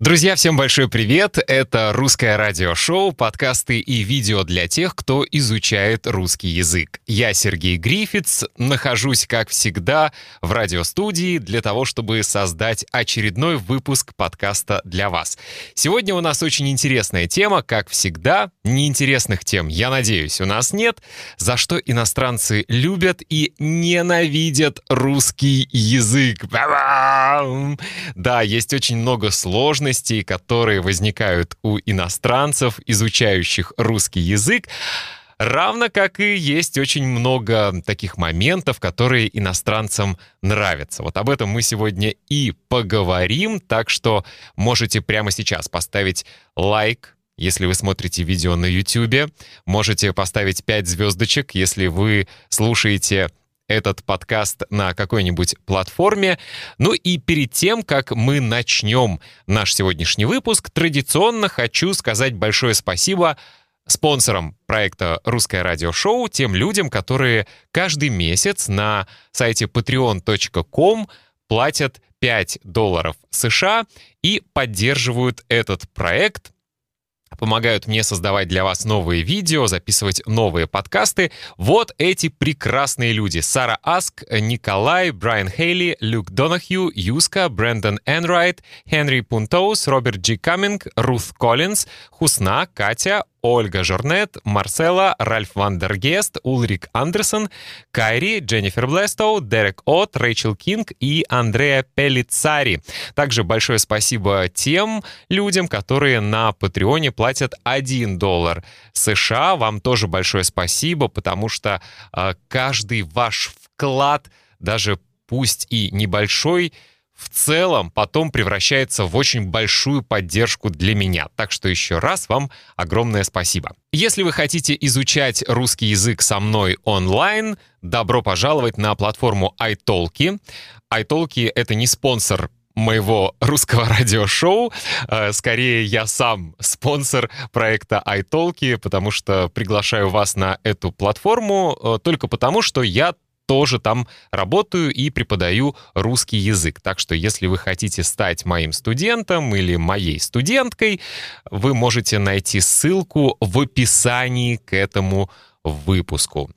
Друзья, всем большой привет! Это русское радиошоу, подкасты и видео для тех, кто изучает русский язык. Я Сергей Грифиц, нахожусь, как всегда, в радиостудии для того, чтобы создать очередной выпуск подкаста для вас. Сегодня у нас очень интересная тема, как всегда. Неинтересных тем, я надеюсь, у нас нет. За что иностранцы любят и ненавидят русский язык. Да, есть очень много сложностей трудностей, которые возникают у иностранцев, изучающих русский язык, Равно как и есть очень много таких моментов, которые иностранцам нравятся. Вот об этом мы сегодня и поговорим, так что можете прямо сейчас поставить лайк, если вы смотрите видео на YouTube. Можете поставить 5 звездочек, если вы слушаете этот подкаст на какой-нибудь платформе. Ну и перед тем, как мы начнем наш сегодняшний выпуск, традиционно хочу сказать большое спасибо спонсорам проекта «Русское радиошоу», тем людям, которые каждый месяц на сайте patreon.com платят 5 долларов США и поддерживают этот проект – помогают мне создавать для вас новые видео, записывать новые подкасты. Вот эти прекрасные люди. Сара Аск, Николай, Брайан Хейли, Люк Донахью, Юска, Брэндон Энрайт, Хенри Пунтоус, Роберт Джи Каминг, Рут Коллинз, Хусна, Катя, Ольга Жорнет, Марсела, Ральф Вандергест, Улрик Андерсон, Кайри, Дженнифер Блестоу, Дерек От, Рэйчел Кинг и Андреа Пелицари. Также большое спасибо тем людям, которые на Патреоне платят 1 доллар США. Вам тоже большое спасибо, потому что э, каждый ваш вклад, даже пусть и небольшой, в целом потом превращается в очень большую поддержку для меня. Так что еще раз вам огромное спасибо. Если вы хотите изучать русский язык со мной онлайн, добро пожаловать на платформу iTalki. iTalki — это не спонсор моего русского радиошоу. Э, скорее, я сам спонсор проекта iTalki, потому что приглашаю вас на эту платформу э, только потому, что я тоже там работаю и преподаю русский язык. Так что если вы хотите стать моим студентом или моей студенткой, вы можете найти ссылку в описании к этому выпуску.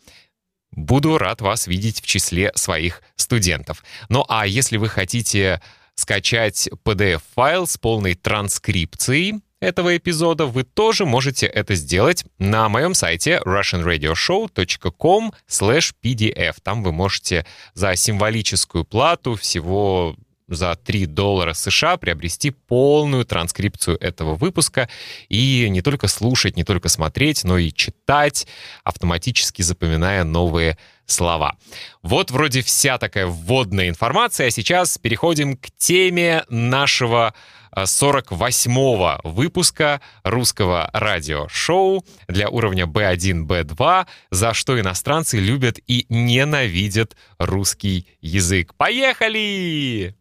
Буду рад вас видеть в числе своих студентов. Ну а если вы хотите скачать PDF-файл с полной транскрипцией, этого эпизода, вы тоже можете это сделать на моем сайте russianradioshow.com pdf. Там вы можете за символическую плату всего за 3 доллара США приобрести полную транскрипцию этого выпуска и не только слушать, не только смотреть, но и читать, автоматически запоминая новые слова. Вот вроде вся такая вводная информация, а сейчас переходим к теме нашего 48-го выпуска русского радиошоу для уровня B1, B2, за что иностранцы любят и ненавидят русский язык. Поехали!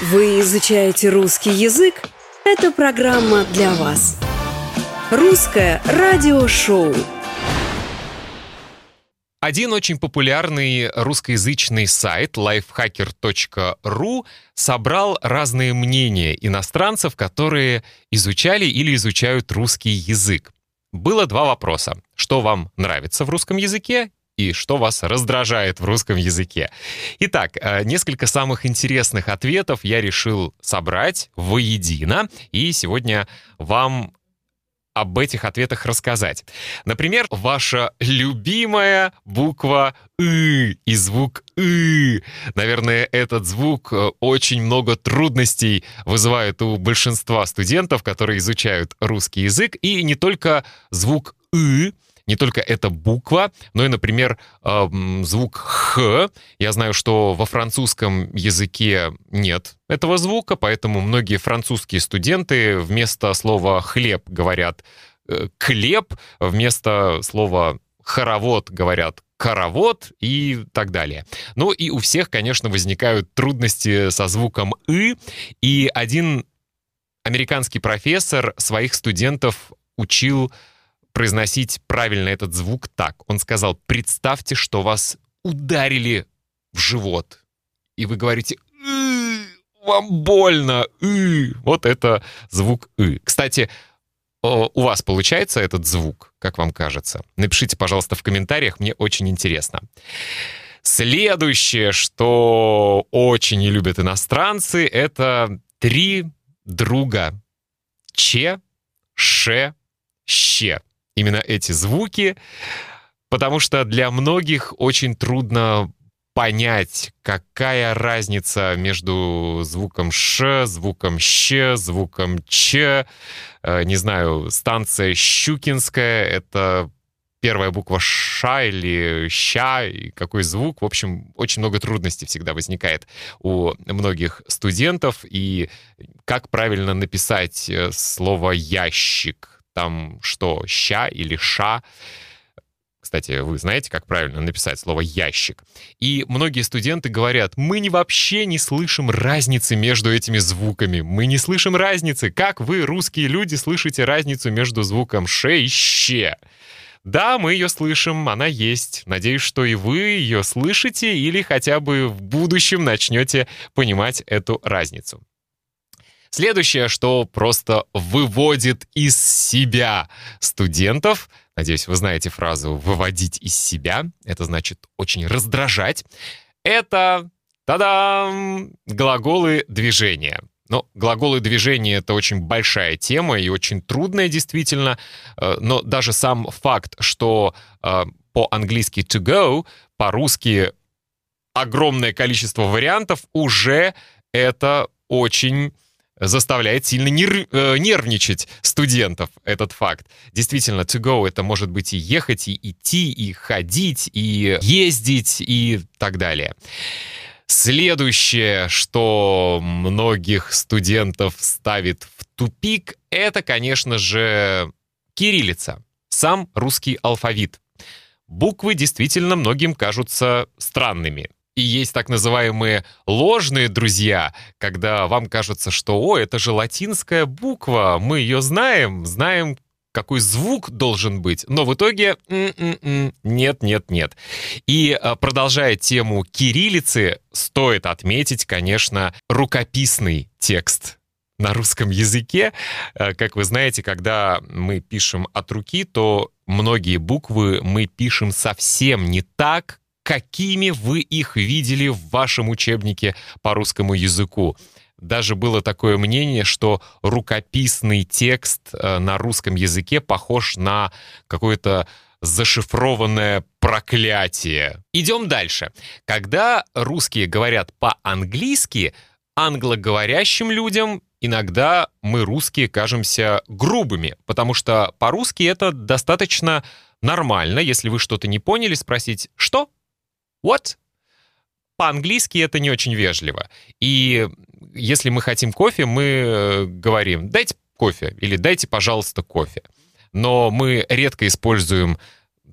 Вы изучаете русский язык? Это программа для вас. Русское радиошоу. Один очень популярный русскоязычный сайт lifehacker.ru собрал разные мнения иностранцев, которые изучали или изучают русский язык. Было два вопроса. Что вам нравится в русском языке и что вас раздражает в русском языке. Итак, э, несколько самых интересных ответов я решил собрать воедино, и сегодня вам об этих ответах рассказать. Например, ваша любимая буква «ы» и звук «ы». Наверное, этот звук э, очень много трудностей вызывает у большинства студентов, которые изучают русский язык. И не только звук «ы», не только эта буква, но и, например, звук «х». Я знаю, что во французском языке нет этого звука, поэтому многие французские студенты вместо слова «хлеб» говорят э, «клеп», вместо слова «хоровод» говорят коровод и так далее. Ну и у всех, конечно, возникают трудности со звуком «ы», и один американский профессор своих студентов учил произносить правильно этот звук так. Он сказал, представьте, что вас ударили в живот. И вы говорите вам больно, и. Вот это звук и. Кстати, у вас получается этот звук, как вам кажется? Напишите, пожалуйста, в комментариях, мне очень интересно. Следующее, что очень не любят иностранцы, это три друга. Че, ше, ще. Именно эти звуки, потому что для многих очень трудно понять, какая разница между звуком «ш», звуком «щ», звуком «ч». Э, не знаю, станция Щукинская — это первая буква «ша» или «ща», и какой звук. В общем, очень много трудностей всегда возникает у многих студентов. И как правильно написать э, слово «ящик»? Там что, «ща» или «ша»? Кстати, вы знаете, как правильно написать слово «ящик». И многие студенты говорят, мы не вообще не слышим разницы между этими звуками. Мы не слышим разницы. Как вы, русские люди, слышите разницу между звуком «ше» и «ще»? Да, мы ее слышим, она есть. Надеюсь, что и вы ее слышите или хотя бы в будущем начнете понимать эту разницу. Следующее, что просто выводит из себя студентов, надеюсь, вы знаете фразу «выводить из себя», это значит очень раздражать, это, та-дам, глаголы движения. Но глаголы движения — это очень большая тема и очень трудная действительно, э, но даже сам факт, что э, по-английски to go, по-русски огромное количество вариантов, уже это очень заставляет сильно нерв, э, нервничать студентов этот факт. Действительно, to go это может быть и ехать, и идти, и ходить, и ездить, и так далее. Следующее, что многих студентов ставит в тупик, это, конечно же, кириллица, сам русский алфавит. Буквы действительно многим кажутся странными. И есть так называемые ложные друзья, когда вам кажется, что «О, это же латинская буква, мы ее знаем, знаем, какой звук должен быть, но в итоге нет, нет, нет. И а, продолжая тему кириллицы, стоит отметить, конечно, рукописный текст на русском языке. Э, как вы знаете, когда мы пишем от руки, то многие буквы мы пишем совсем не так, какими вы их видели в вашем учебнике по русскому языку. Даже было такое мнение, что рукописный текст э, на русском языке похож на какое-то зашифрованное проклятие. Идем дальше. Когда русские говорят по-английски, англоговорящим людям иногда мы, русские, кажемся грубыми, потому что по-русски это достаточно нормально, если вы что-то не поняли, спросить «что?», What? По-английски это не очень вежливо. И если мы хотим кофе, мы э, говорим «дайте кофе» или «дайте, пожалуйста, кофе». Но мы редко используем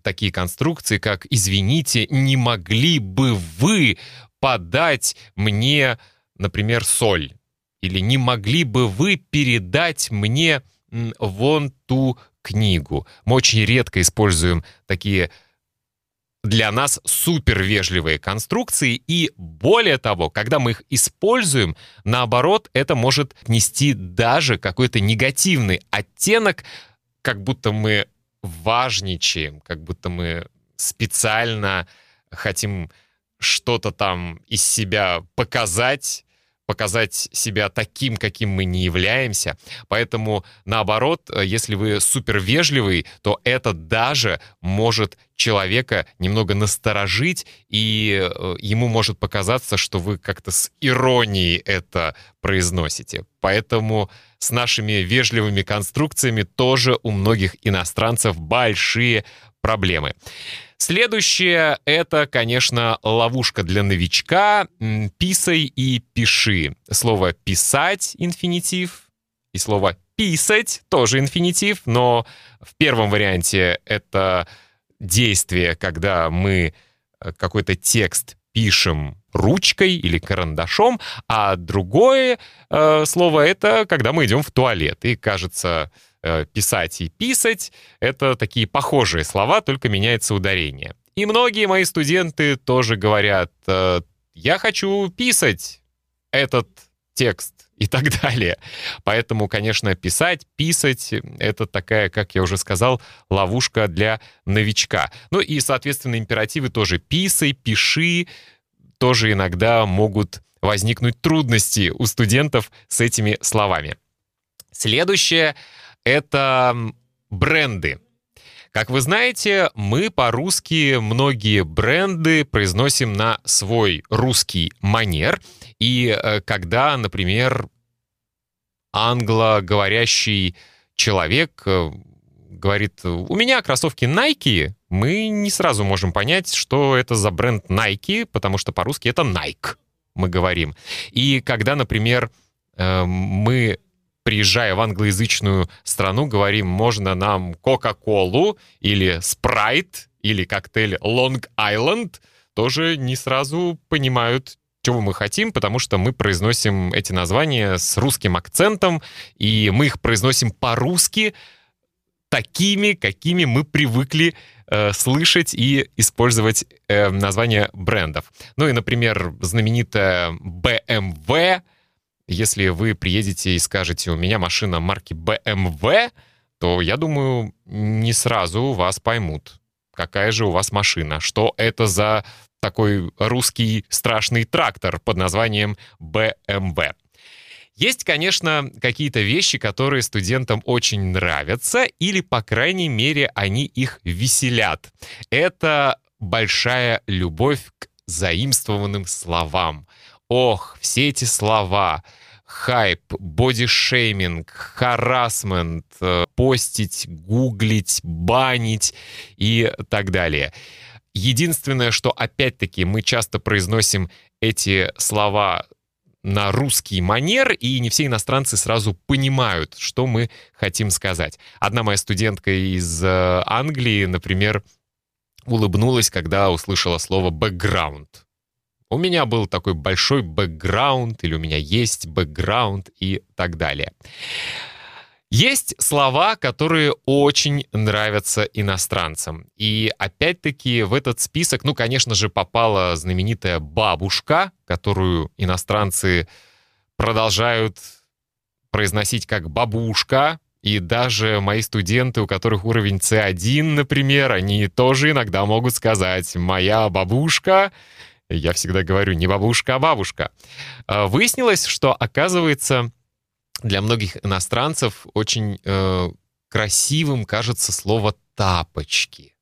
такие конструкции, как «извините, не могли бы вы подать мне, например, соль?» или «не могли бы вы передать мне вон ту книгу?» Мы очень редко используем такие для нас супер вежливые конструкции, и более того, когда мы их используем, наоборот, это может нести даже какой-то негативный оттенок, как будто мы важничаем, как будто мы специально хотим что-то там из себя показать, показать себя таким, каким мы не являемся. Поэтому, наоборот, э, если вы супер вежливый, то это даже может человека немного насторожить, и э, ему может показаться, что вы как-то с иронией это произносите. Поэтому с нашими вежливыми конструкциями тоже у многих иностранцев большие проблемы. Следующее — это, конечно, ловушка для новичка. «Писай и пиши». Слово «писать» — инфинитив, и слово «писать» — тоже инфинитив, но в первом варианте это действие, когда мы э, какой-то текст пишем ручкой или карандашом, а другое э, слово — это когда мы идем в туалет, и кажется писать и писать — это такие похожие слова, только меняется ударение. И многие мои студенты тоже говорят, э, я хочу писать этот текст и так далее. Поэтому, конечно, писать, писать — это такая, как я уже сказал, ловушка для новичка. Ну и, соответственно, императивы тоже «писай», «пиши» тоже иногда могут возникнуть трудности у студентов с этими словами. Следующее — это бренды. Как вы знаете, мы по-русски многие бренды произносим на свой русский манер. И э, когда, например, англоговорящий человек э, говорит, у меня кроссовки Nike, мы не сразу можем понять, что это за бренд Nike, потому что по-русски это Nike, мы говорим. И когда, например, э, мы приезжая в англоязычную страну, говорим, можно нам Кока-Колу или Спрайт или коктейль Island, тоже не сразу понимают, чего мы хотим, потому что мы произносим эти названия с русским акцентом, и мы их произносим по-русски такими, какими мы привыкли э, слышать и использовать э, названия брендов. Ну и, например, знаменитая BMW — если вы приедете и скажете, у меня машина марки BMW, то, я думаю, не сразу вас поймут, какая же у вас машина, что это за такой русский страшный трактор под названием BMW. Есть, конечно, какие-то вещи, которые студентам очень нравятся, или, по крайней мере, они их веселят. Это большая любовь к заимствованным словам. Ох, все эти слова, хайп, бодишейминг, харасмент, э, постить, гуглить, банить и так далее. Единственное, что опять-таки мы часто произносим эти слова на русский манер, и не все иностранцы сразу понимают, что мы хотим сказать. Одна моя студентка из э, Англии, например, улыбнулась, когда услышала слово «бэкграунд». У меня был такой большой бэкграунд, или у меня есть бэкграунд и так далее. Есть слова, которые очень нравятся иностранцам. И опять-таки в этот список, ну, конечно же, попала знаменитая бабушка, которую иностранцы продолжают произносить как бабушка. И даже мои студенты, у которых уровень C1, например, они тоже иногда могут сказать «моя бабушка», я всегда говорю не бабушка, а бабушка. А, выяснилось, что, оказывается, для многих иностранцев очень э, красивым кажется слово «тапочки».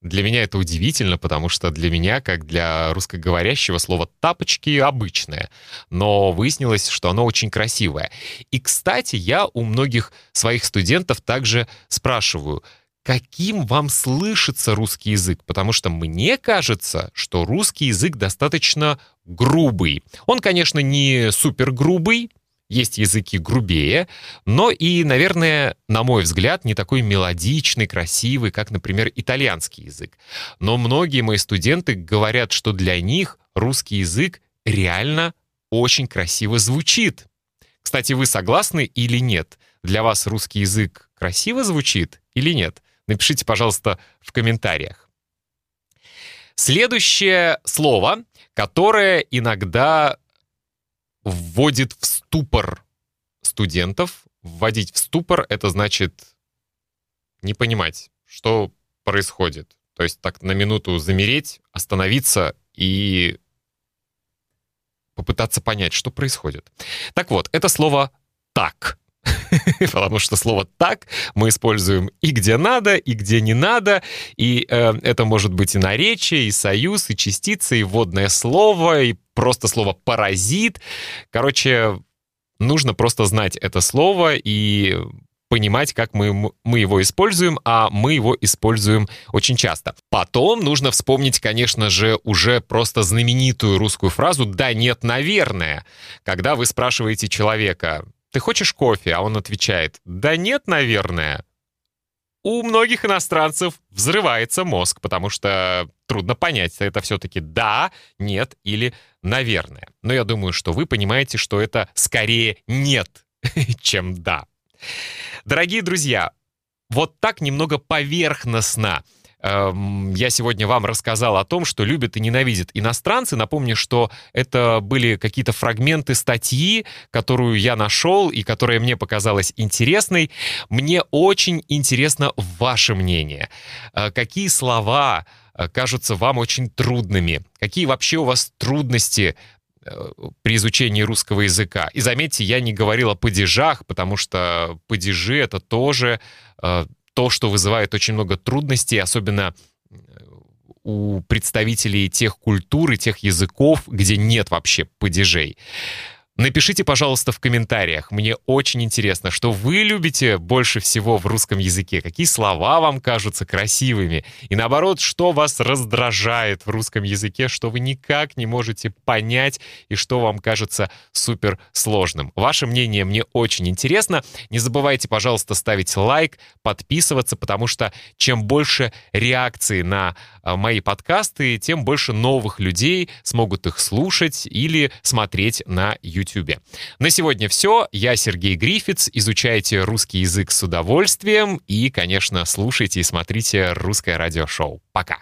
Для меня это удивительно, потому что для меня, как для русскоговорящего, слово «тапочки» обычное. Но выяснилось, что оно очень красивое. И, кстати, я у многих своих студентов также спрашиваю — каким вам слышится русский язык, потому что мне кажется, что русский язык достаточно грубый. Он, конечно, не супер грубый, есть языки грубее, но и, наверное, на мой взгляд, не такой мелодичный, красивый, как, например, итальянский язык. Но многие мои студенты говорят, что для них русский язык реально очень красиво звучит. Кстати, вы согласны или нет? Для вас русский язык красиво звучит или нет? Напишите, пожалуйста, в комментариях. Следующее слово, которое иногда вводит в ступор студентов. Вводить в ступор — это значит не понимать, что происходит. То есть так на минуту замереть, остановиться и попытаться понять, что происходит. Так вот, это слово «так». потому что слово «так» мы используем и где надо, и где не надо, и э, это может быть и наречие, и союз, и частица, и вводное слово, и просто слово «паразит». Короче, нужно просто знать это слово и понимать, как мы, мы его используем, а мы его используем очень часто. Потом нужно вспомнить, конечно же, уже просто знаменитую русскую фразу «да нет, наверное». Когда вы спрашиваете человека, ты хочешь кофе? А он отвечает, да нет, наверное. У многих иностранцев взрывается мозг, потому что трудно понять, это все-таки да, нет или наверное. Но я думаю, что вы понимаете, что это скорее нет, чем да. Дорогие друзья, вот так немного поверхностно я сегодня вам рассказал о том, что любят и ненавидят иностранцы. Напомню, что это были какие-то фрагменты статьи, которую я нашел и которая мне показалась интересной. Мне очень интересно ваше мнение. Э, какие слова э, кажутся вам очень трудными? Какие вообще у вас трудности Э, при изучении русского языка. И заметьте, я не говорил о падежах, потому что падежи — это тоже то, что вызывает очень много трудностей, особенно э, у представителей тех культур и тех языков, где нет вообще падежей. Напишите, пожалуйста, в комментариях. Мне очень интересно, что вы любите больше всего в русском языке. Какие слова вам кажутся красивыми? И наоборот, что вас раздражает в русском языке, что вы никак не можете понять и что вам кажется супер сложным. Ваше мнение мне очень интересно. Не забывайте, пожалуйста, ставить лайк, подписываться, потому что чем больше реакции на а, мои подкасты, тем больше новых людей смогут их слушать или смотреть на YouTube. YouTube. На сегодня все. Я Сергей Грифиц. Изучайте русский язык с удовольствием и, конечно, слушайте и смотрите русское радиошоу. Пока.